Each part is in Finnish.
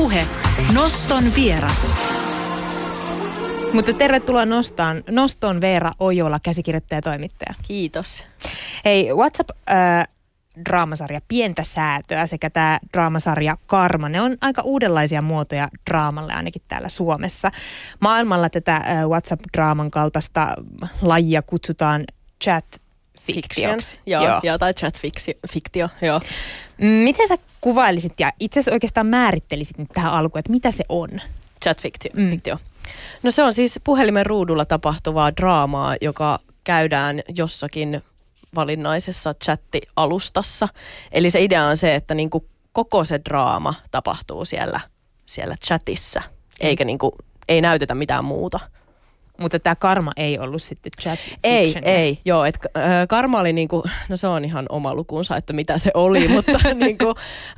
Puhe. Noston vieras. Mutta tervetuloa nostaan, nostoon Veera Ojola, käsikirjoittaja ja toimittaja. Kiitos. Hei, WhatsApp äh, draamasarja Pientä säätöä sekä tämä draamasarja Karma. Ne on aika uudenlaisia muotoja draamalle ainakin täällä Suomessa. Maailmalla tätä äh, WhatsApp-draaman kaltaista lajia kutsutaan chat fiktioksi. Joo, joo. joo, tai chat fiktio, joo. Miten sä kuvailisit ja itse asiassa oikeastaan määrittelisit nyt tähän alkuun, että mitä se on? Chat fiktio. Mm. fiktio. No se on siis puhelimen ruudulla tapahtuvaa draamaa, joka käydään jossakin valinnaisessa chatti-alustassa. Eli se idea on se, että niinku koko se draama tapahtuu siellä, siellä chatissa, eikä niinku, ei näytetä mitään muuta. Mutta tämä karma ei ollut sitten chat Ei, ei, joo. Et, äh, karma oli niinku, no se on ihan oma lukunsa, että mitä se oli, mutta niinku,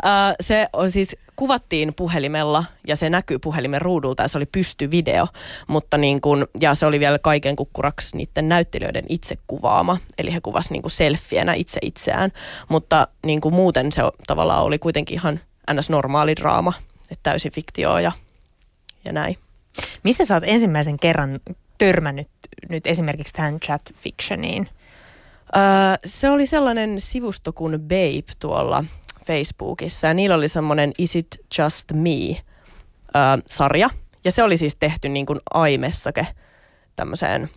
äh, se on siis, kuvattiin puhelimella ja se näkyy puhelimen ruudulta ja se oli pystyvideo, mutta niin kuin, ja se oli vielä kaiken kukkuraksi niiden näyttelijöiden itse kuvaama, eli he kuvasi niin kuin selfienä itse itseään, mutta niin kuin muuten se tavallaan oli kuitenkin ihan ns. normaali draama, että täysin fiktioa ja, ja näin. Missä sä oot ensimmäisen kerran törmännyt nyt esimerkiksi tähän chat fictioniin? Öö, se oli sellainen sivusto kuin Babe tuolla Facebookissa ja niillä oli semmoinen Is it just me-sarja. Ja se oli siis tehty niin kuin aimessake tämmöiseen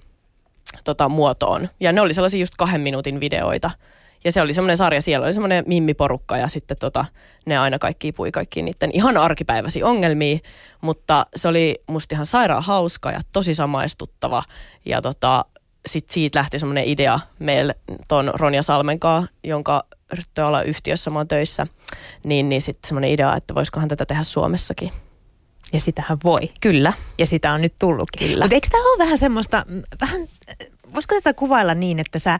tota, muotoon. Ja ne oli sellaisia just kahden minuutin videoita. Ja se oli semmoinen sarja, siellä oli semmoinen mimmiporukka ja sitten tota, ne aina kaikki pui kaikki niiden ihan arkipäiväisiä ongelmia, mutta se oli musta ihan sairaan hauska ja tosi samaistuttava ja tota, sitten siitä lähti semmoinen idea meille ton Ronja Salmenkaa, jonka yhtiössä mä oon töissä, niin, niin sitten semmoinen idea, että voisikohan tätä tehdä Suomessakin. Ja sitähän voi. Kyllä. Ja sitä on nyt tullutkin. Kyllä. Mutta eikö tämä ole vähän semmoista, vähän, voisiko tätä kuvailla niin, että sä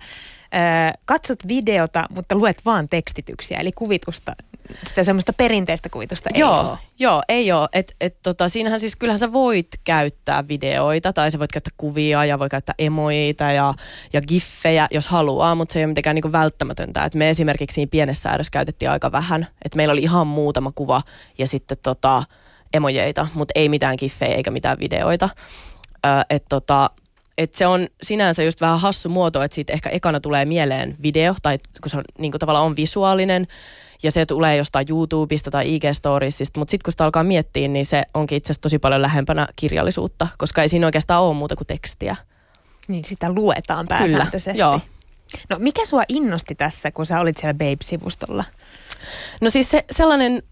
katsot videota, mutta luet vaan tekstityksiä, eli kuvitusta, sitä semmoista perinteistä kuvitusta ei joo, ole. Joo, ei ole. Et, et, tota, siinähän siis kyllähän sä voit käyttää videoita tai sä voit käyttää kuvia ja voi käyttää emoita ja, ja giffejä, jos haluaa, mutta se ei ole mitenkään niinku välttämätöntä. Et me esimerkiksi siinä pienessä säädössä käytettiin aika vähän. Et meillä oli ihan muutama kuva ja sitten tota, emojeita, mutta ei mitään giffejä eikä mitään videoita. Ö, et tota, et se on sinänsä just vähän hassu muoto, että siitä ehkä ekana tulee mieleen video, tai kun se on, niin kuin tavallaan on visuaalinen, ja se tulee jostain YouTubesta tai IG-storiesista, mutta sitten kun sitä alkaa miettiä, niin se onkin itse asiassa tosi paljon lähempänä kirjallisuutta, koska ei siinä oikeastaan ole muuta kuin tekstiä. Niin, sitä luetaan pääsääntöisesti. Kyllä, joo. No mikä sua innosti tässä, kun sä olit siellä Babe-sivustolla? No siis se, sellainen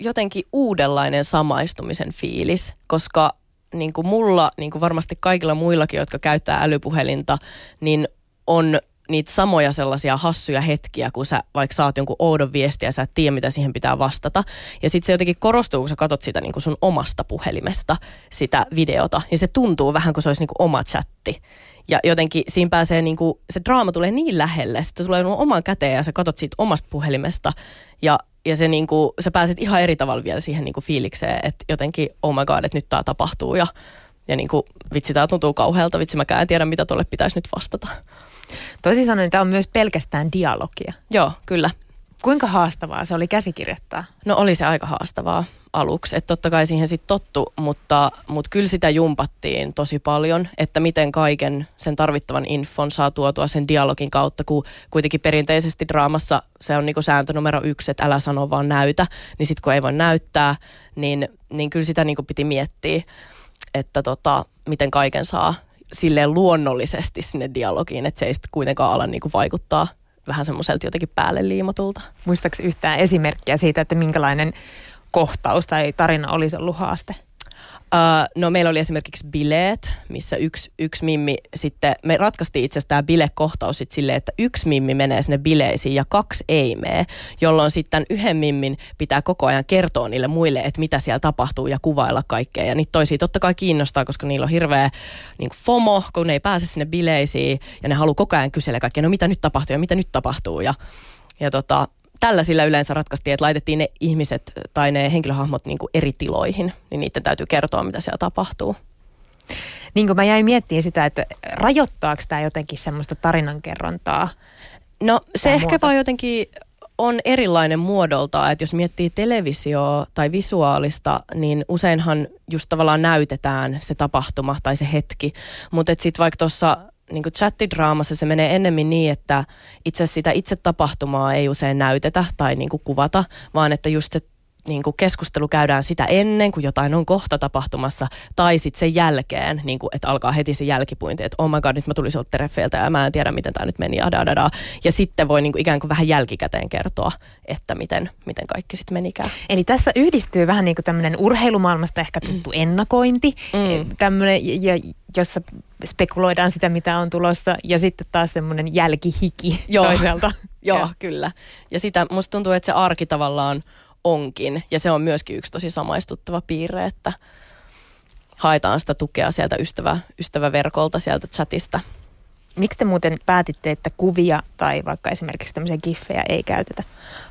jotenkin uudenlainen samaistumisen fiilis, koska niin kuin mulla, niin kuin varmasti kaikilla muillakin, jotka käyttää älypuhelinta, niin on niitä samoja sellaisia hassuja hetkiä, kun sä vaikka saat jonkun oudon viestiä sä et tiedä, mitä siihen pitää vastata. Ja sitten se jotenkin korostuu, kun sä katot sitä niin kuin sun omasta puhelimesta, sitä videota, niin se tuntuu vähän kuin se olisi niin kuin oma chatti. Ja jotenkin siinä pääsee, niin kuin, se draama tulee niin lähelle, sitten tulee oman käteen ja sä katot siitä omasta puhelimesta. Ja ja se niinku, sä pääset ihan eri tavalla vielä siihen niinku fiilikseen, että jotenkin oh my god, että nyt tämä tapahtuu ja, ja niinku, vitsi tämä tuntuu kauhealta, vitsi mäkään en tiedä mitä tuolle pitäisi nyt vastata. Toisin sanoen tämä on myös pelkästään dialogia. Joo, kyllä. Kuinka haastavaa se oli käsikirjoittaa? No oli se aika haastavaa aluksi, että totta kai siihen sitten tottu, mutta, mutta kyllä sitä jumpattiin tosi paljon, että miten kaiken sen tarvittavan infon saa tuotua sen dialogin kautta, kun kuitenkin perinteisesti draamassa se on niinku sääntö numero yksi, että älä sano vaan näytä, niin sitten kun ei voi näyttää, niin, niin kyllä sitä niinku piti miettiä, että tota, miten kaiken saa silleen luonnollisesti sinne dialogiin, että se ei sitten kuitenkaan ala niinku vaikuttaa vähän semmoiselta jotenkin päälle liimatulta. Muistaaks yhtään esimerkkiä siitä, että minkälainen kohtaus tai tarina olisi ollut haaste? Uh, no meillä oli esimerkiksi bileet, missä yksi, yksi mimmi sitten, me ratkaistiin itse asiassa tämä bilekohtaus sitten silleen, että yksi mimmi menee sinne bileisiin ja kaksi ei mene, jolloin sitten yhden mimmin pitää koko ajan kertoa niille muille, että mitä siellä tapahtuu ja kuvailla kaikkea. Ja niitä toisia totta kai kiinnostaa, koska niillä on hirveä niin FOMO, kun ne ei pääse sinne bileisiin ja ne haluaa koko ajan kysellä kaikkea, no mitä nyt tapahtuu ja mitä nyt tapahtuu. Ja, ja tota, tällaisilla yleensä ratkaistiin, että laitettiin ne ihmiset tai ne henkilöhahmot niin kuin eri tiloihin, niin niiden täytyy kertoa, mitä siellä tapahtuu. Niin kuin mä jäin miettimään sitä, että rajoittaako tämä jotenkin semmoista tarinankerrontaa? No se ehkä muoto? vaan jotenkin on erilainen muodolta, että jos miettii televisio tai visuaalista, niin useinhan just tavallaan näytetään se tapahtuma tai se hetki, mutta sitten vaikka tuossa niin chattidraamassa se menee ennemmin niin, että itse sitä itse tapahtumaa ei usein näytetä tai niin kuvata, vaan että just se niin kuin keskustelu käydään sitä ennen, kun jotain on kohta tapahtumassa, tai sitten sen jälkeen, niin kuin, että alkaa heti se jälkipuinti, että oh my god, nyt mä tulin sieltä treffeiltä ja mä en tiedä, miten tämä nyt meni, ja, da, da, da. ja sitten voi niin kuin, ikään kuin vähän jälkikäteen kertoa, että miten, miten kaikki sitten menikään. Eli tässä yhdistyy vähän niin kuin tämmöinen urheilumaailmasta ehkä tuttu mm. ennakointi, mm. tämmöinen, ja, jossa spekuloidaan sitä, mitä on tulossa, ja sitten taas semmoinen jälkihiki Joo. toiselta. Joo, kyllä. Ja sitä musta tuntuu, että se arki tavallaan onkin. Ja se on myöskin yksi tosi samaistuttava piirre, että haetaan sitä tukea sieltä ystävä, ystäväverkolta, sieltä chatista. Miksi te muuten päätitte, että kuvia tai vaikka esimerkiksi tämmöisiä giffejä ei käytetä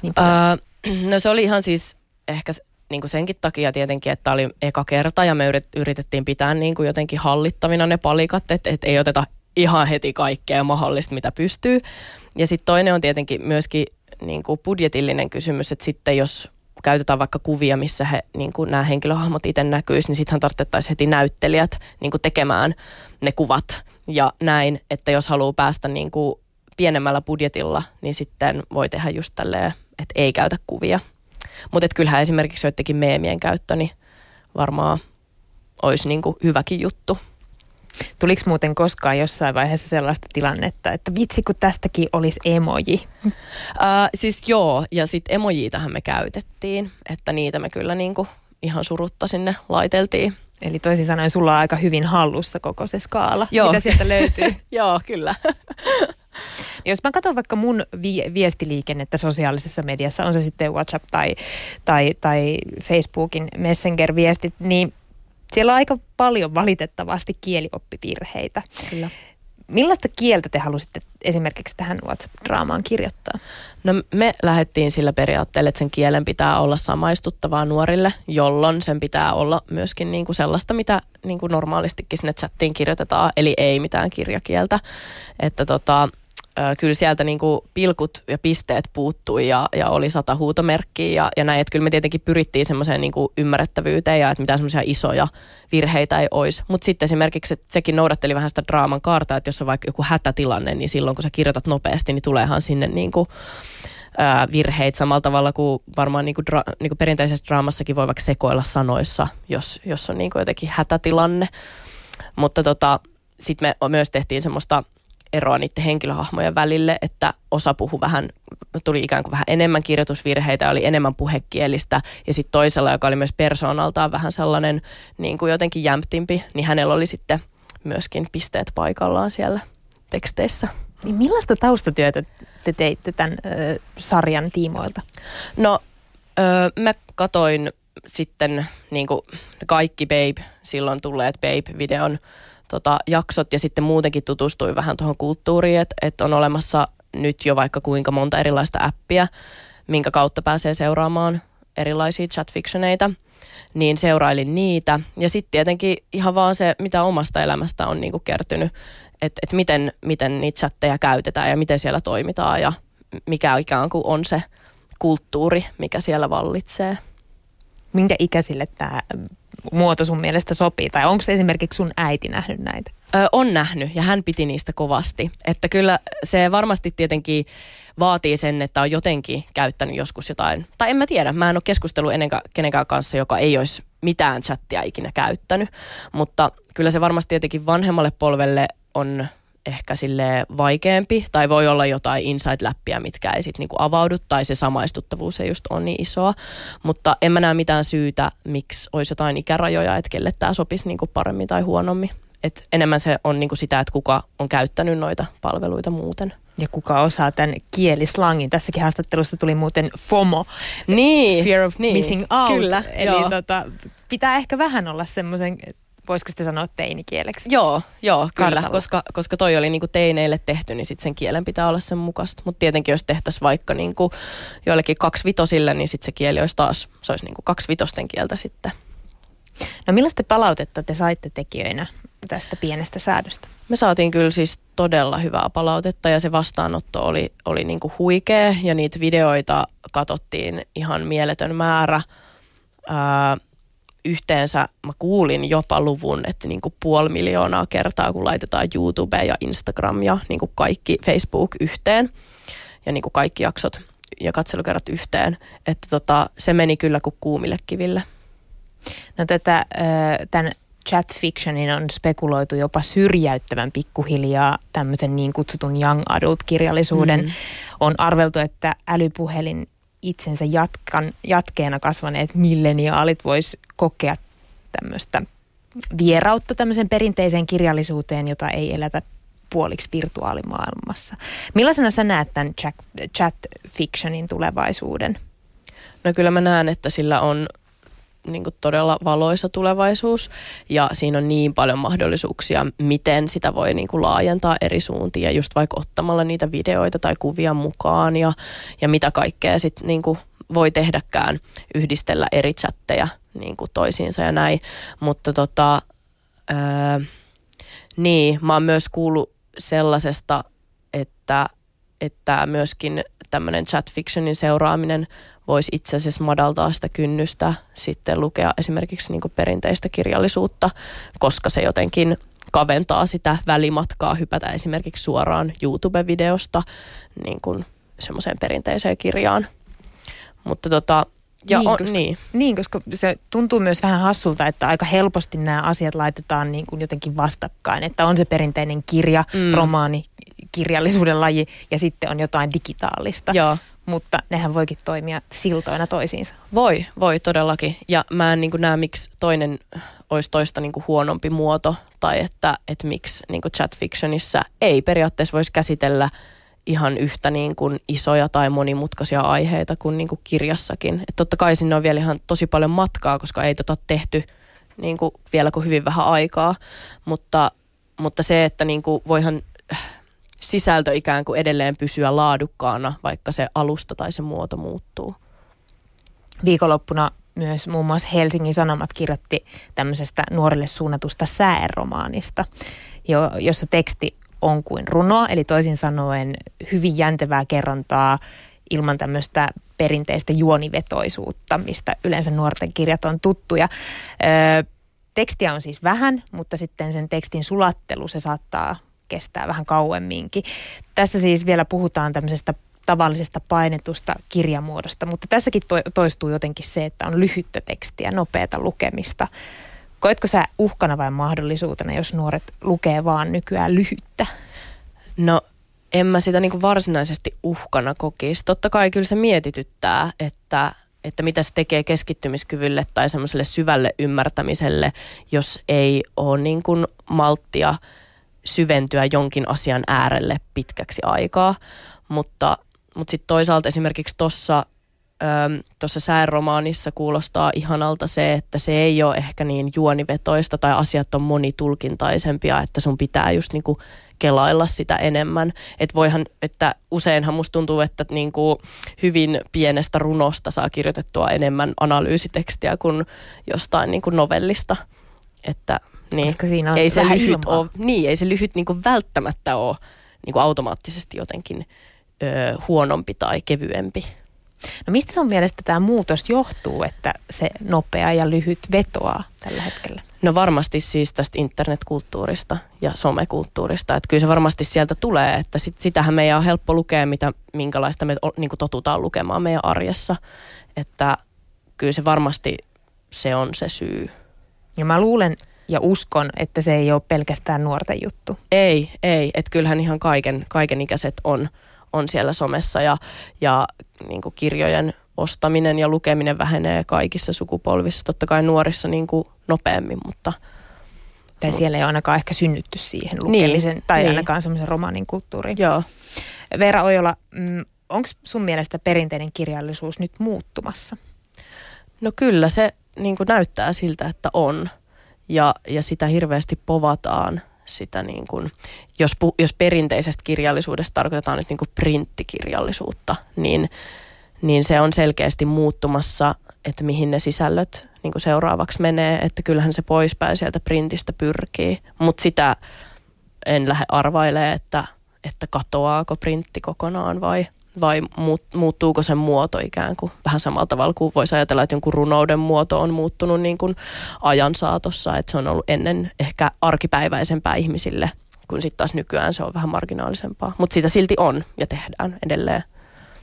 niin öö, no se oli ihan siis ehkä niin kuin senkin takia tietenkin, että oli eka kerta ja me yritettiin pitää niin kuin jotenkin hallittavina ne palikat, että, että ei oteta ihan heti kaikkea mahdollista, mitä pystyy. Ja sitten toinen on tietenkin myöskin niin kuin budjetillinen kysymys, että sitten jos käytetään vaikka kuvia, missä he, niin kuin nämä henkilöhahmot itse näkyisi, niin sittenhän tarvittaisiin heti näyttelijät niin kuin tekemään ne kuvat ja näin, että jos haluaa päästä niin kuin pienemmällä budjetilla, niin sitten voi tehdä just tälleen, että ei käytä kuvia. Mutta kyllähän esimerkiksi joidenkin meemien käyttö, niin varmaan olisi niin kuin hyväkin juttu. Tuliko muuten koskaan jossain vaiheessa sellaista tilannetta, että vitsi kun tästäkin olisi emoji? Uh, siis joo, ja sitten emojiitahan me käytettiin, että niitä me kyllä niinku ihan surutta sinne laiteltiin. Eli toisin sanoen sulla on aika hyvin hallussa koko se skaala, joo. mitä sieltä löytyy. joo, kyllä. Jos mä katson vaikka mun vi- viestiliikennettä sosiaalisessa mediassa, on se sitten WhatsApp tai, tai, tai Facebookin Messenger-viestit, niin siellä on aika paljon valitettavasti kielioppivirheitä. Kyllä. Millaista kieltä te halusitte esimerkiksi tähän WhatsApp-draamaan kirjoittaa? No me lähdettiin sillä periaatteella, että sen kielen pitää olla samaistuttavaa nuorille, jolloin sen pitää olla myöskin niin kuin sellaista, mitä niin kuin normaalistikin sinne chattiin kirjoitetaan, eli ei mitään kirjakieltä. Että tota, kyllä sieltä niin kuin pilkut ja pisteet puuttui ja, ja oli sata huutomerkkiä ja, ja näin. Että kyllä me tietenkin pyrittiin semmoiseen niin ymmärrettävyyteen ja että mitään semmoisia isoja virheitä ei olisi. Mutta sitten esimerkiksi että sekin noudatteli vähän sitä draaman kaartaa, että jos on vaikka joku hätätilanne, niin silloin kun sä kirjoitat nopeasti, niin tuleehan sinne niin kuin, virheitä samalla tavalla kuin varmaan niin kuin dra, niin kuin perinteisessä draamassakin voi vaikka sekoilla sanoissa, jos, jos on niin kuin jotenkin hätätilanne. Mutta tota, sitten me myös tehtiin semmoista eroa niiden henkilöhahmojen välille, että osa puhu vähän, tuli ikään kuin vähän enemmän kirjoitusvirheitä, oli enemmän puhekielistä ja sitten toisella, joka oli myös persoonaltaan vähän sellainen niin kuin jotenkin jämptimpi, niin hänellä oli sitten myöskin pisteet paikallaan siellä teksteissä. Niin millaista taustatyötä te teitte tämän ö, sarjan tiimoilta? No, ö, mä katoin sitten niin kuin kaikki Babe, silloin tulleet Babe-videon tota, jaksot ja sitten muutenkin tutustuin vähän tuohon kulttuuriin, että et on olemassa nyt jo vaikka kuinka monta erilaista appia, minkä kautta pääsee seuraamaan erilaisia chatfictioneita, niin seurailin niitä. Ja sitten tietenkin ihan vaan se, mitä omasta elämästä on niinku kertynyt, että et miten, miten niitä chatteja käytetään ja miten siellä toimitaan ja mikä ikään kuin on se kulttuuri, mikä siellä vallitsee. Minkä ikäisille tämä muoto sun mielestä sopii? Tai onko esimerkiksi sun äiti nähnyt näitä? Ö, on nähnyt ja hän piti niistä kovasti. Että kyllä se varmasti tietenkin vaatii sen, että on jotenkin käyttänyt joskus jotain. Tai en mä tiedä, mä en ole keskustellut ennen kenenkään kanssa, joka ei olisi mitään chattia ikinä käyttänyt. Mutta kyllä se varmasti tietenkin vanhemmalle polvelle on ehkä sille vaikeampi, tai voi olla jotain inside-läppiä, mitkä ei sitten niinku avaudu, tai se samaistuttavuus ei just ole niin isoa. Mutta en mä näe mitään syytä, miksi olisi jotain ikärajoja, että kelle tämä sopisi niinku paremmin tai huonommin. Et enemmän se on niinku sitä, että kuka on käyttänyt noita palveluita muuten. Ja kuka osaa tämän kielislangin. Tässäkin haastattelusta tuli muuten FOMO. Niin. Fear of niin, missing out. Kyllä, Eli tota, pitää ehkä vähän olla semmoisen voisiko sitten sanoa teinikieleksi? Joo, joo kyllä, koska, koska toi oli niinku teineille tehty, niin sitten sen kielen pitää olla sen mukaista. Mutta tietenkin jos tehtäisiin vaikka niinku joillekin kaksivitosille, niin sitten se kieli olisi taas, se olisi niinku kaksivitosten kieltä sitten. No millaista palautetta te saitte tekijöinä tästä pienestä säädöstä? Me saatiin kyllä siis todella hyvää palautetta ja se vastaanotto oli, oli niinku huikea ja niitä videoita katsottiin ihan mieletön määrä. Ää, yhteensä mä kuulin jopa luvun, että niinku puoli miljoonaa kertaa, kun laitetaan YouTube ja Instagram ja niinku kaikki Facebook yhteen ja niinku kaikki jaksot ja katselukerrat yhteen, että tota, se meni kyllä kuin kuumille kiville. No tätä, tämän chat fictionin on spekuloitu jopa syrjäyttävän pikkuhiljaa tämmöisen niin kutsutun young adult-kirjallisuuden. Mm. On arveltu, että älypuhelin itsensä jatkan, jatkeena kasvaneet milleniaalit vois kokea tämmöistä vierautta tämmöisen perinteiseen kirjallisuuteen, jota ei elätä puoliksi virtuaalimaailmassa. Millaisena sä näet tämän chat, fictionin tulevaisuuden? No kyllä mä näen, että sillä on niin kuin todella valoisa tulevaisuus ja siinä on niin paljon mahdollisuuksia, miten sitä voi niin kuin laajentaa eri suuntiin ja just vaikka ottamalla niitä videoita tai kuvia mukaan ja, ja mitä kaikkea sitten niin voi tehdäkään yhdistellä eri chatteja niin kuin toisiinsa ja näin, mutta tota, ää, niin, mä oon myös kuullut sellaisesta, että, että myöskin tämmöinen chat fictionin seuraaminen voisi itse asiassa madaltaa sitä kynnystä sitten lukea esimerkiksi niin perinteistä kirjallisuutta, koska se jotenkin kaventaa sitä välimatkaa hypätä esimerkiksi suoraan YouTube-videosta niin kuin semmoiseen perinteiseen kirjaan. Mutta tota, ja niin, on, koska, niin. niin, koska se tuntuu myös vähän hassulta, että aika helposti nämä asiat laitetaan niin kuin jotenkin vastakkain. Että on se perinteinen kirja, mm. romaani, kirjallisuuden laji ja sitten on jotain digitaalista. Joo mutta nehän voikin toimia siltoina toisiinsa. Voi, voi todellakin. Ja mä en niin näe, miksi toinen olisi toista niin huonompi muoto, tai että, että miksi niin chat fictionissa ei periaatteessa voisi käsitellä ihan yhtä niin kuin isoja tai monimutkaisia aiheita kuin, niin kuin kirjassakin. Et totta kai sinne on vielä ihan tosi paljon matkaa, koska ei tota tehty niin kuin vielä kuin hyvin vähän aikaa, mutta, mutta se, että niin kuin voihan sisältö ikään kuin edelleen pysyä laadukkaana, vaikka se alusta tai se muoto muuttuu. Viikonloppuna myös muun muassa Helsingin Sanomat kirjoitti tämmöisestä nuorille suunnatusta sääromaanista, jo, jossa teksti on kuin runoa, eli toisin sanoen hyvin jäntevää kerrontaa ilman tämmöistä perinteistä juonivetoisuutta, mistä yleensä nuorten kirjat on tuttuja. Öö, tekstiä on siis vähän, mutta sitten sen tekstin sulattelu, se saattaa kestää vähän kauemminkin. Tässä siis vielä puhutaan tämmöisestä tavallisesta painetusta kirjamuodosta, mutta tässäkin to- toistuu jotenkin se, että on lyhyttä tekstiä, nopeata lukemista. Koetko sä uhkana vai mahdollisuutena, jos nuoret lukee vaan nykyään lyhyttä? No en mä sitä niin varsinaisesti uhkana kokisi. Totta kai kyllä se mietityttää, että, että mitä se tekee keskittymiskyvylle tai semmoiselle syvälle ymmärtämiselle, jos ei ole niin kuin malttia – syventyä jonkin asian äärelle pitkäksi aikaa, mutta, mutta sitten toisaalta esimerkiksi tuossa tuossa sääromaanissa kuulostaa ihanalta se, että se ei ole ehkä niin juonivetoista tai asiat on monitulkintaisempia, että sun pitää just niinku kelailla sitä enemmän. Että voihan, että useinhan musta tuntuu, että niinku hyvin pienestä runosta saa kirjoitettua enemmän analyysitekstiä kuin jostain niinku novellista. Että niin. Koska siinä on ei se lyhyt ole, Niin, ei se lyhyt niin kuin välttämättä ole niin kuin automaattisesti jotenkin ö, huonompi tai kevyempi. No mistä sun mielestä tämä muutos johtuu, että se nopea ja lyhyt vetoaa tällä hetkellä? No varmasti siis tästä internetkulttuurista ja somekulttuurista. Että kyllä se varmasti sieltä tulee, että sit, sitähän meidän on helppo lukea, mitä, minkälaista me niin totutaan lukemaan meidän arjessa. Että kyllä se varmasti se on se syy. Ja mä luulen, ja uskon, että se ei ole pelkästään nuorten juttu. Ei, ei. Että kyllähän ihan kaiken, kaikenikäiset on, on siellä somessa ja, ja niin kuin kirjojen ostaminen ja lukeminen vähenee kaikissa sukupolvissa. Totta kai nuorissa niin kuin nopeammin, mutta... Tai siellä ei ole ainakaan ehkä synnytty siihen lukemisen niin, tai niin. ainakaan semmoisen romaanin kulttuuriin. Joo. Veera Ojola, mm, onko sun mielestä perinteinen kirjallisuus nyt muuttumassa? No kyllä se niin kuin näyttää siltä, että on ja, ja sitä hirveästi povataan sitä niin kuin, jos, pu, jos perinteisestä kirjallisuudesta tarkoitetaan nyt niin kuin printtikirjallisuutta, niin, niin se on selkeästi muuttumassa että mihin ne sisällöt niin kuin seuraavaksi menee, että kyllähän se poispäin sieltä printistä pyrkii, mutta sitä en lähde arvailemaan, että, että katoaako printti kokonaan vai, vai muuttuuko sen muoto ikään kuin vähän samalla tavalla kuin voisi ajatella, että jonkun runouden muoto on muuttunut niin kuin ajan saatossa, että se on ollut ennen ehkä arkipäiväisempää ihmisille, kun sitten taas nykyään se on vähän marginaalisempaa, mutta sitä silti on ja tehdään edelleen.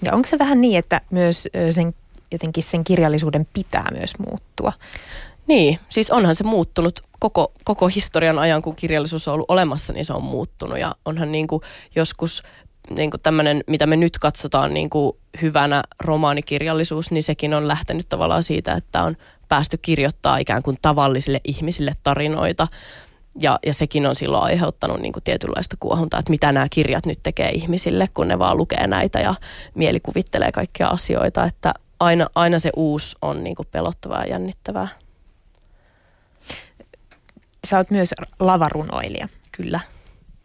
Ja onko se vähän niin, että myös sen, jotenkin sen kirjallisuuden pitää myös muuttua? Niin, siis onhan se muuttunut koko, koko historian ajan, kun kirjallisuus on ollut olemassa, niin se on muuttunut. Ja onhan niin kuin joskus niin kuin tämmöinen, mitä me nyt katsotaan niin kuin hyvänä romaanikirjallisuus, niin sekin on lähtenyt tavallaan siitä, että on päästy kirjoittaa ikään kuin tavallisille ihmisille tarinoita. Ja, ja sekin on silloin aiheuttanut niin kuin tietynlaista kuohuntaa, että mitä nämä kirjat nyt tekee ihmisille, kun ne vaan lukee näitä ja mielikuvittelee kaikkia asioita. Että aina, aina se uusi on niin kuin pelottavaa ja jännittävää. Sä oot myös lavarunoilija. Kyllä.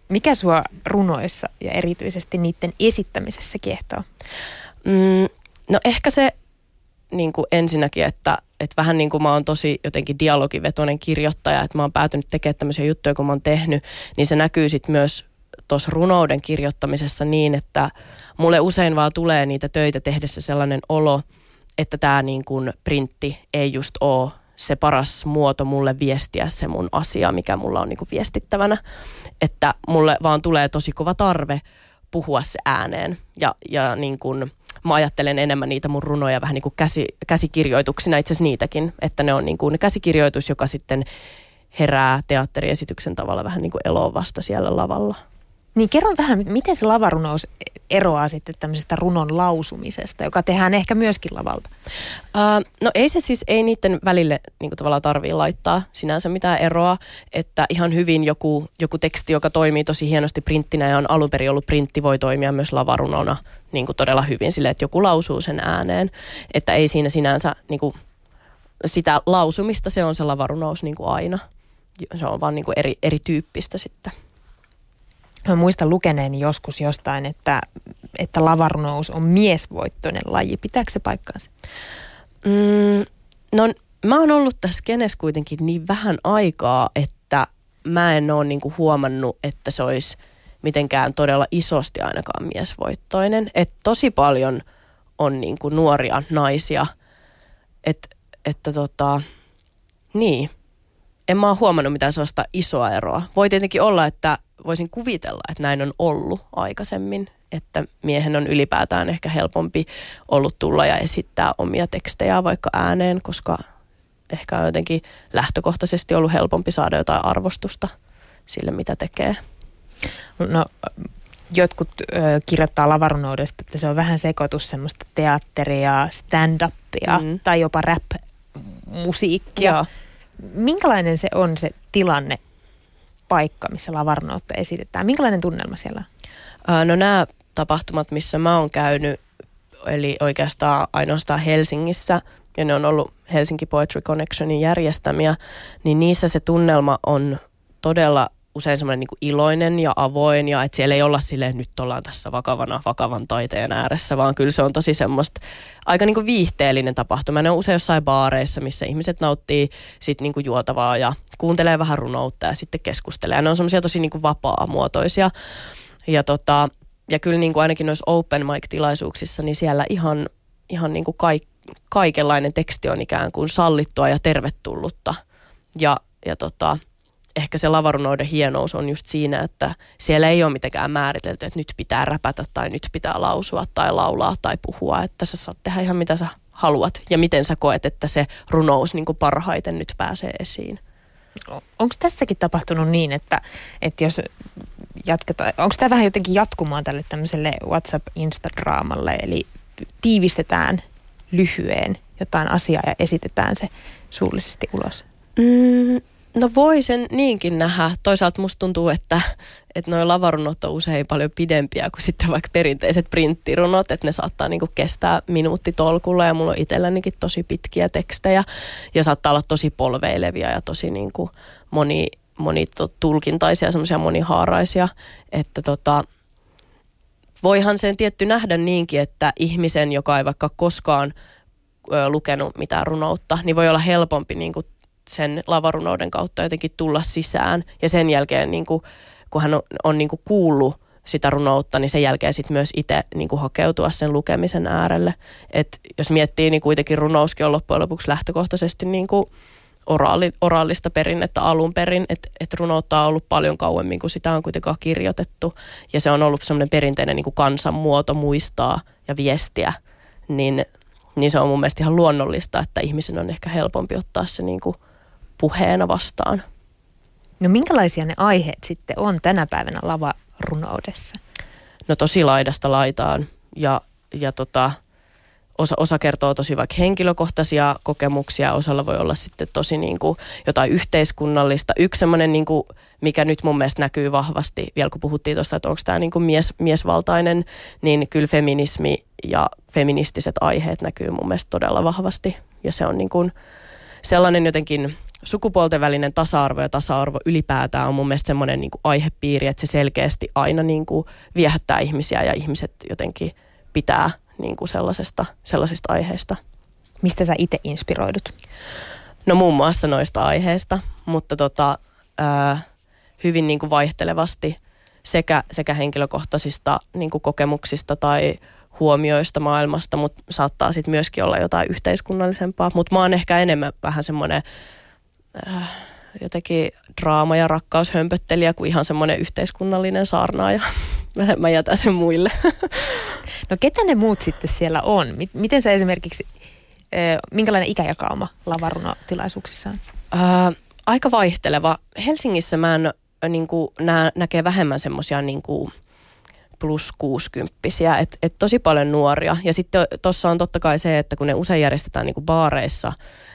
Mikä sua runoissa ja erityisesti niiden esittämisessä kiehtoo? Mm, no ehkä se niin kuin ensinnäkin, että, että vähän niin kuin mä oon tosi jotenkin dialogivetoinen kirjoittaja, että mä oon päätynyt tekemään tämmöisiä juttuja, kun mä oon tehnyt, niin se näkyy sitten myös tuossa runouden kirjoittamisessa niin, että mulle usein vaan tulee niitä töitä tehdessä sellainen olo, että tämä niin kuin printti ei just ole se paras muoto mulle viestiä se mun asia, mikä mulla on niin kuin viestittävänä. Että mulle vaan tulee tosi kova tarve puhua se ääneen ja, ja niin kuin, mä ajattelen enemmän niitä mun runoja vähän niin kuin käsi, käsikirjoituksina, itse asiassa niitäkin, että ne on niin kuin käsikirjoitus, joka sitten herää teatteriesityksen tavalla vähän niin kuin eloon vasta siellä lavalla. Niin kerro vähän, miten se lavarunous eroaa sitten tämmöisestä runon lausumisesta, joka tehdään ehkä myöskin lavalta? Uh, no ei se siis, ei niiden välille niin kuin tavallaan tarvii laittaa sinänsä mitään eroa, että ihan hyvin joku, joku teksti, joka toimii tosi hienosti printtinä ja on alun perin ollut printti, voi toimia myös lavarunona niin kuin todella hyvin sille, että joku lausuu sen ääneen, että ei siinä sinänsä niin kuin, sitä lausumista, se on se lavarunous niin kuin aina. Se on vaan niin kuin eri, erityyppistä sitten. Mä muistan lukeneeni joskus jostain, että, että lavarunous on miesvoittoinen laji. Pitääkö se paikkaansa? Mm, no mä oon ollut tässä kenes kuitenkin niin vähän aikaa, että mä en ole niinku huomannut, että se olisi mitenkään todella isosti ainakaan miesvoittoinen. Että tosi paljon on niinku nuoria naisia, että, että tota, niin. En mä ole huomannut mitään sellaista isoa eroa. Voi tietenkin olla, että voisin kuvitella, että näin on ollut aikaisemmin, että miehen on ylipäätään ehkä helpompi ollut tulla ja esittää omia tekstejä vaikka ääneen, koska ehkä on jotenkin lähtökohtaisesti ollut helpompi saada jotain arvostusta sille, mitä tekee. No jotkut ö, kirjoittaa lavarunoudesta, että se on vähän sekoitus semmoista teatteria, stand-upia mm. tai jopa rap-musiikkia. Joo. Minkälainen se on se tilanne paikka, missä lavarnoutta esitetään. Minkälainen tunnelma siellä on? No nämä tapahtumat, missä mä oon käynyt, eli oikeastaan ainoastaan Helsingissä, ja ne on ollut Helsinki Poetry Connectionin järjestämiä, niin niissä se tunnelma on todella usein semmoinen niin iloinen ja avoin ja että siellä ei olla silleen, nyt ollaan tässä vakavana, vakavan taiteen ääressä, vaan kyllä se on tosi semmoista aika niin kuin viihteellinen tapahtuma. Ne on usein jossain baareissa, missä ihmiset nauttii sit niin kuin juotavaa ja kuuntelee vähän runoutta ja sitten keskustelee. Ja ne on semmoisia tosi niin kuin vapaa-muotoisia. Ja, tota, ja kyllä niin kuin ainakin noissa open mic-tilaisuuksissa, niin siellä ihan, ihan niin kuin kaik, kaikenlainen teksti on ikään kuin sallittua ja tervetullutta. Ja, ja tota, ehkä se lavarunoiden hienous on just siinä, että siellä ei ole mitenkään määritelty, että nyt pitää räpätä tai nyt pitää lausua tai laulaa tai puhua, että sä saat tehdä ihan mitä sä haluat ja miten sä koet, että se runous niin kuin parhaiten nyt pääsee esiin. Onko tässäkin tapahtunut niin, että, että jos jatketaan, onko tämä vähän jotenkin jatkumaan tälle tämmöiselle WhatsApp-instadraamalle, eli tiivistetään lyhyen jotain asiaa ja esitetään se suullisesti ulos? Mm, No voi sen niinkin nähdä. Toisaalta musta tuntuu, että, että nuo lavarunot on usein paljon pidempiä kuin sitten vaikka perinteiset printtirunot, että ne saattaa niinku kestää minuutti tolkulla ja mulla on itsellänikin tosi pitkiä tekstejä ja saattaa olla tosi polveilevia ja tosi niinku moni, moni tulkintaisia, semmoisia monihaaraisia, että tota, voihan sen tietty nähdä niinkin, että ihmisen, joka ei vaikka koskaan lukenut mitään runoutta, niin voi olla helpompi niin kuin sen lavarunouden kautta jotenkin tulla sisään. Ja sen jälkeen, niin kuin, kun hän on, on niin kuin kuullut sitä runoutta, niin sen jälkeen sitten myös itse niin kuin hakeutua sen lukemisen äärelle. Et jos miettii, niin kuitenkin runouskin on loppujen lopuksi lähtökohtaisesti niin kuin oraali, oraalista perinnettä alun perin, että et runoutta on ollut paljon kauemmin kuin sitä on kuitenkaan kirjoitettu. Ja se on ollut semmoinen perinteinen niin kuin kansanmuoto muistaa ja viestiä, niin, niin se on mun mielestä ihan luonnollista, että ihmisen on ehkä helpompi ottaa se niin kuin puheena vastaan. No minkälaisia ne aiheet sitten on tänä päivänä lavarunoudessa? No tosi laidasta laitaan ja, ja tota, osa, osa kertoo tosi vaikka henkilökohtaisia kokemuksia, osalla voi olla sitten tosi niin kuin jotain yhteiskunnallista. Yksi semmoinen, niin kuin, mikä nyt mun mielestä näkyy vahvasti, vielä kun puhuttiin tuosta, että onko tämä niin kuin mies, miesvaltainen, niin kyllä feminismi ja feministiset aiheet näkyy mun mielestä todella vahvasti. Ja se on niin kuin sellainen jotenkin sukupuolten välinen tasa-arvo ja tasa-arvo ylipäätään on mun mielestä semmoinen niin aihepiiri, että se selkeästi aina niin kuin viehättää ihmisiä ja ihmiset jotenkin pitää niin kuin sellaisesta, sellaisista aiheista. Mistä sä itse inspiroidut? No muun muassa noista aiheista, mutta tota, ää, hyvin niin kuin vaihtelevasti sekä, sekä henkilökohtaisista niin kuin kokemuksista tai huomioista maailmasta, mutta saattaa sitten myöskin olla jotain yhteiskunnallisempaa. Mutta mä oon ehkä enemmän vähän semmoinen äh, jotenkin draama- ja rakkaushömpöttelijä kuin ihan semmoinen yhteiskunnallinen saarnaaja. mä, mä jätän sen muille. no ketä ne muut sitten siellä on? Miten sä esimerkiksi, äh, minkälainen ikäjakauma lavarunotilaisuuksissa on? Äh, aika vaihteleva. Helsingissä mä en, niin kuin, nä, näkee vähemmän semmoisia niin kuin, plus 60 että et tosi paljon nuoria. Ja sitten tuossa on totta kai se, että kun ne usein järjestetään niinku baareissa,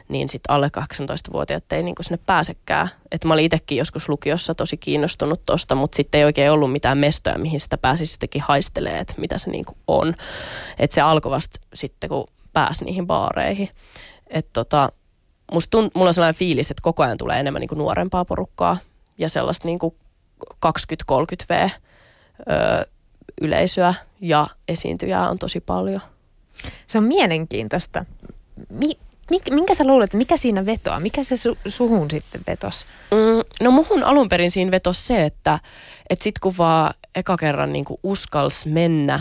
niin sitten alle 18-vuotiaat ei niinku sinne pääsekään. Et mä olin itsekin joskus lukiossa tosi kiinnostunut tosta, mutta sitten ei oikein ollut mitään mestoja, mihin sitä pääsisi jotenkin haistelee, että mitä se niinku on. Että se alkoi vasta sitten, kun pääsi niihin baareihin. Että tota, musta tunt, mulla on sellainen fiilis, että koko ajan tulee enemmän niinku nuorempaa porukkaa ja sellaista niinku 20-30 V. yleisöä ja esiintyjää on tosi paljon. Se on mielenkiintoista. Mi- minkä sä luulet, mikä siinä vetoaa? Mikä se su- suhun sitten vetos? Mm, no muhun alun perin siinä vetos se, että et sit kun vaan eka kerran niin uskals mennä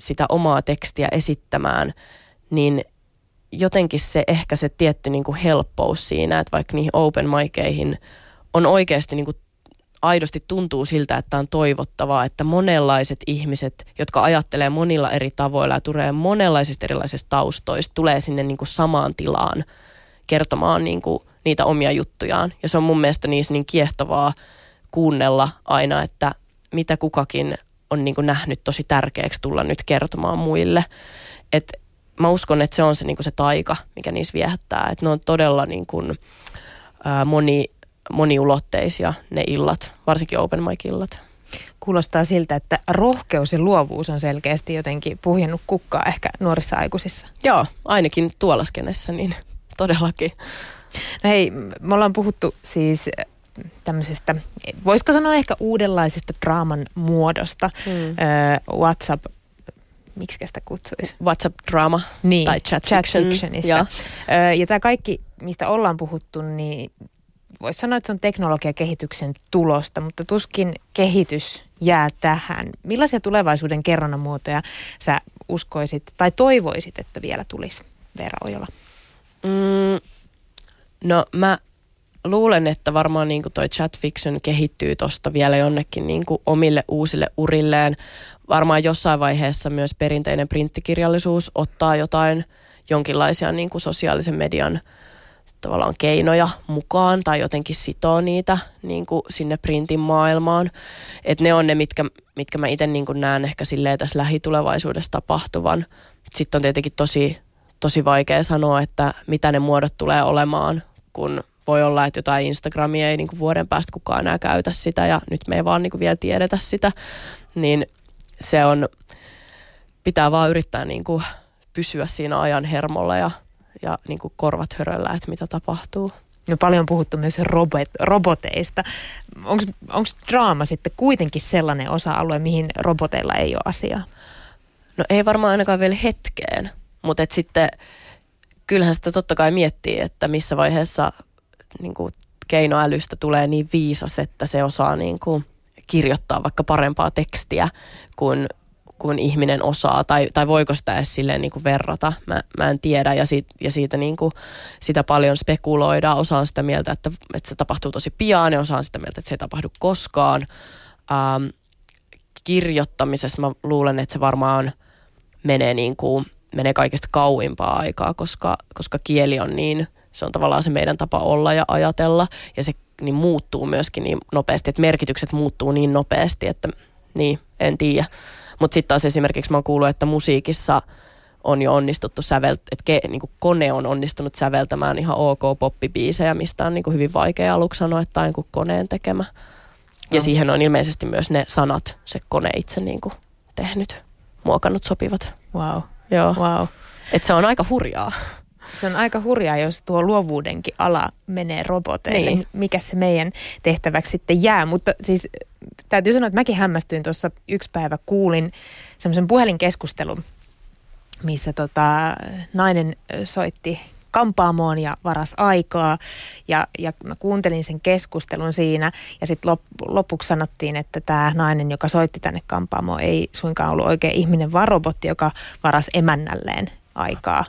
sitä omaa tekstiä esittämään, niin jotenkin se ehkä se tietty niin helppous siinä, että vaikka niihin open miceihin on oikeasti niin aidosti tuntuu siltä, että on toivottavaa, että monenlaiset ihmiset, jotka ajattelee monilla eri tavoilla ja tulee monenlaisista erilaisista taustoista, tulee sinne niin kuin samaan tilaan kertomaan niin kuin niitä omia juttujaan. Ja se on mun mielestä niissä niin kiehtovaa kuunnella aina, että mitä kukakin on niin kuin nähnyt tosi tärkeäksi tulla nyt kertomaan muille. Et mä uskon, että se on se, niin kuin se taika, mikä niissä viehättää. Että ne on todella niin kuin, ää, moni, moniulotteisia ne illat, varsinkin open mic-illat. Kuulostaa siltä, että rohkeus ja luovuus on selkeästi jotenkin puhjennut kukkaa ehkä nuorissa aikuisissa. Joo, ainakin tuolla skenessä, niin todellakin. No hei, me ollaan puhuttu siis tämmöisestä, voisiko sanoa ehkä uudenlaisesta draaman muodosta. Hmm. WhatsApp miksi sitä kutsuisi? WhatsApp-drama niin, tai chat, chat fiction. fictionista. Ja, ja tämä kaikki, mistä ollaan puhuttu, niin voisi sanoa, että se on teknologiakehityksen tulosta, mutta tuskin kehitys jää tähän. Millaisia tulevaisuuden kerronnan muotoja sä uskoisit tai toivoisit, että vielä tulisi, Veera Ojola? Mm, no mä luulen, että varmaan niin toi chat fiction kehittyy tuosta vielä jonnekin niin kuin omille uusille urilleen. Varmaan jossain vaiheessa myös perinteinen printtikirjallisuus ottaa jotain jonkinlaisia niin kuin sosiaalisen median – tavallaan keinoja mukaan tai jotenkin sitoo niitä niin kuin sinne printin maailmaan. Et ne on ne, mitkä, mitkä mä itse niin näen ehkä silleen tässä lähitulevaisuudessa tapahtuvan. Sitten on tietenkin tosi, tosi vaikea sanoa, että mitä ne muodot tulee olemaan, kun voi olla, että jotain Instagramia ei niin kuin vuoden päästä kukaan enää käytä sitä ja nyt me ei vaan niin kuin vielä tiedetä sitä. Niin se on, pitää vaan yrittää niin kuin pysyä siinä ajan hermolla ja ja niin kuin korvat höröllä, että mitä tapahtuu. No paljon puhuttu myös robot, roboteista. Onko draama sitten kuitenkin sellainen osa-alue, mihin roboteilla ei ole asiaa? No ei varmaan ainakaan vielä hetkeen, mutta et sitten kyllähän sitä totta kai miettii, että missä vaiheessa niin kuin keinoälystä tulee niin viisas, että se osaa niin kuin kirjoittaa vaikka parempaa tekstiä kuin kuin ihminen osaa, tai, tai voiko sitä edes silleen niin kuin verrata, mä, mä en tiedä, ja, siitä, ja siitä niin kuin, sitä paljon spekuloidaan, osaan sitä mieltä, että, että se tapahtuu tosi pian, ja osaan sitä mieltä, että se ei tapahdu koskaan. Ähm, kirjoittamisessa mä luulen, että se varmaan menee, niin kuin, menee kaikista kauimpaa aikaa, koska, koska kieli on niin, se on tavallaan se meidän tapa olla ja ajatella, ja se niin muuttuu myöskin niin nopeasti, että merkitykset muuttuu niin nopeasti, että niin, en tiedä. Mutta sitten taas esimerkiksi mä oon kuullut, että musiikissa on jo onnistuttu sävelt, että ke, niin kuin kone on onnistunut säveltämään ihan ok poppibiisejä, mistä on niin kuin hyvin vaikea aluksi sanoa, että tämä on niin kuin koneen tekemä. Ja no. siihen on ilmeisesti myös ne sanat se kone itse niin kuin tehnyt, muokannut sopivat. Wow. Joo. Wow. Et se on aika hurjaa. Se on aika hurjaa, jos tuo luovuudenkin ala menee roboteille. Niin. Mikä se meidän tehtäväksi sitten jää. Mutta siis täytyy sanoa, että mäkin hämmästyin tuossa yksi päivä. Kuulin semmoisen puhelinkeskustelun, missä tota, nainen soitti kampaamoon ja varas aikaa. Ja, ja mä kuuntelin sen keskustelun siinä ja sitten lop, lopuksi sanottiin, että tämä nainen, joka soitti tänne kampaamoon, ei suinkaan ollut oikein ihminen, vaan robotti, joka varas emännälleen aikaa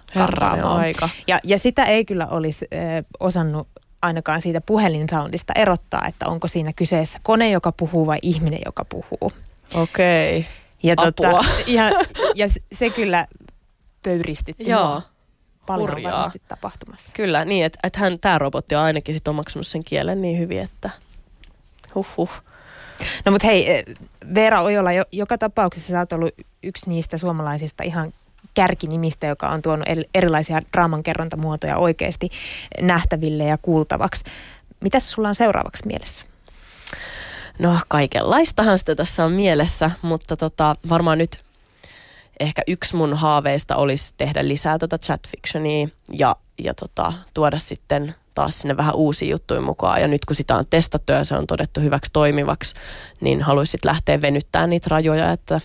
aika. Ja, ja sitä ei kyllä olisi ö, osannut ainakaan siitä puhelinsoundista erottaa, että onko siinä kyseessä kone, joka puhuu vai ihminen, joka puhuu. Okei. Okay. Ja, tota, ja, ja se kyllä pöyristytti Joo. Paljon Hurjaa. varmasti tapahtumassa. Kyllä, niin että et hän, tämä robotti on ainakin sit omaksunut sen kielen niin hyvin, että huh. No mutta hei, Veera Ojola, joka tapauksessa sä oot ollut yksi niistä suomalaisista ihan kärkinimistä, joka on tuonut erilaisia draamankerrontamuotoja oikeasti nähtäville ja kuultavaksi. Mitäs sulla on seuraavaksi mielessä? No kaikenlaistahan sitä tässä on mielessä, mutta tota, varmaan nyt ehkä yksi mun haaveista olisi tehdä lisää tota chatfictionia ja, ja tota, tuoda sitten taas sinne vähän uusia juttuja mukaan. Ja nyt kun sitä on testattu ja se on todettu hyväksi toimivaksi, niin haluaisit lähteä venyttämään niitä rajoja, että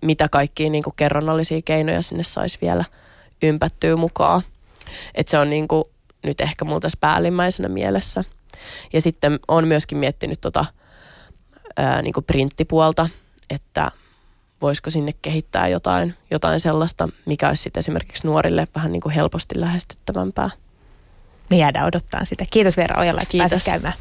mitä kaikkia niin kuin kerronnallisia keinoja sinne saisi vielä ympättyä mukaan. Et se on niin kuin nyt ehkä mulla tässä päällimmäisenä mielessä. Ja sitten on myöskin miettinyt tota, ää, niin kuin printtipuolta, että voisiko sinne kehittää jotain, jotain sellaista, mikä olisi sitten esimerkiksi nuorille vähän niin kuin helposti lähestyttävämpää. Me jäädään odottaa sitä. Kiitos Veera Ojala, että Kiitos. käymään.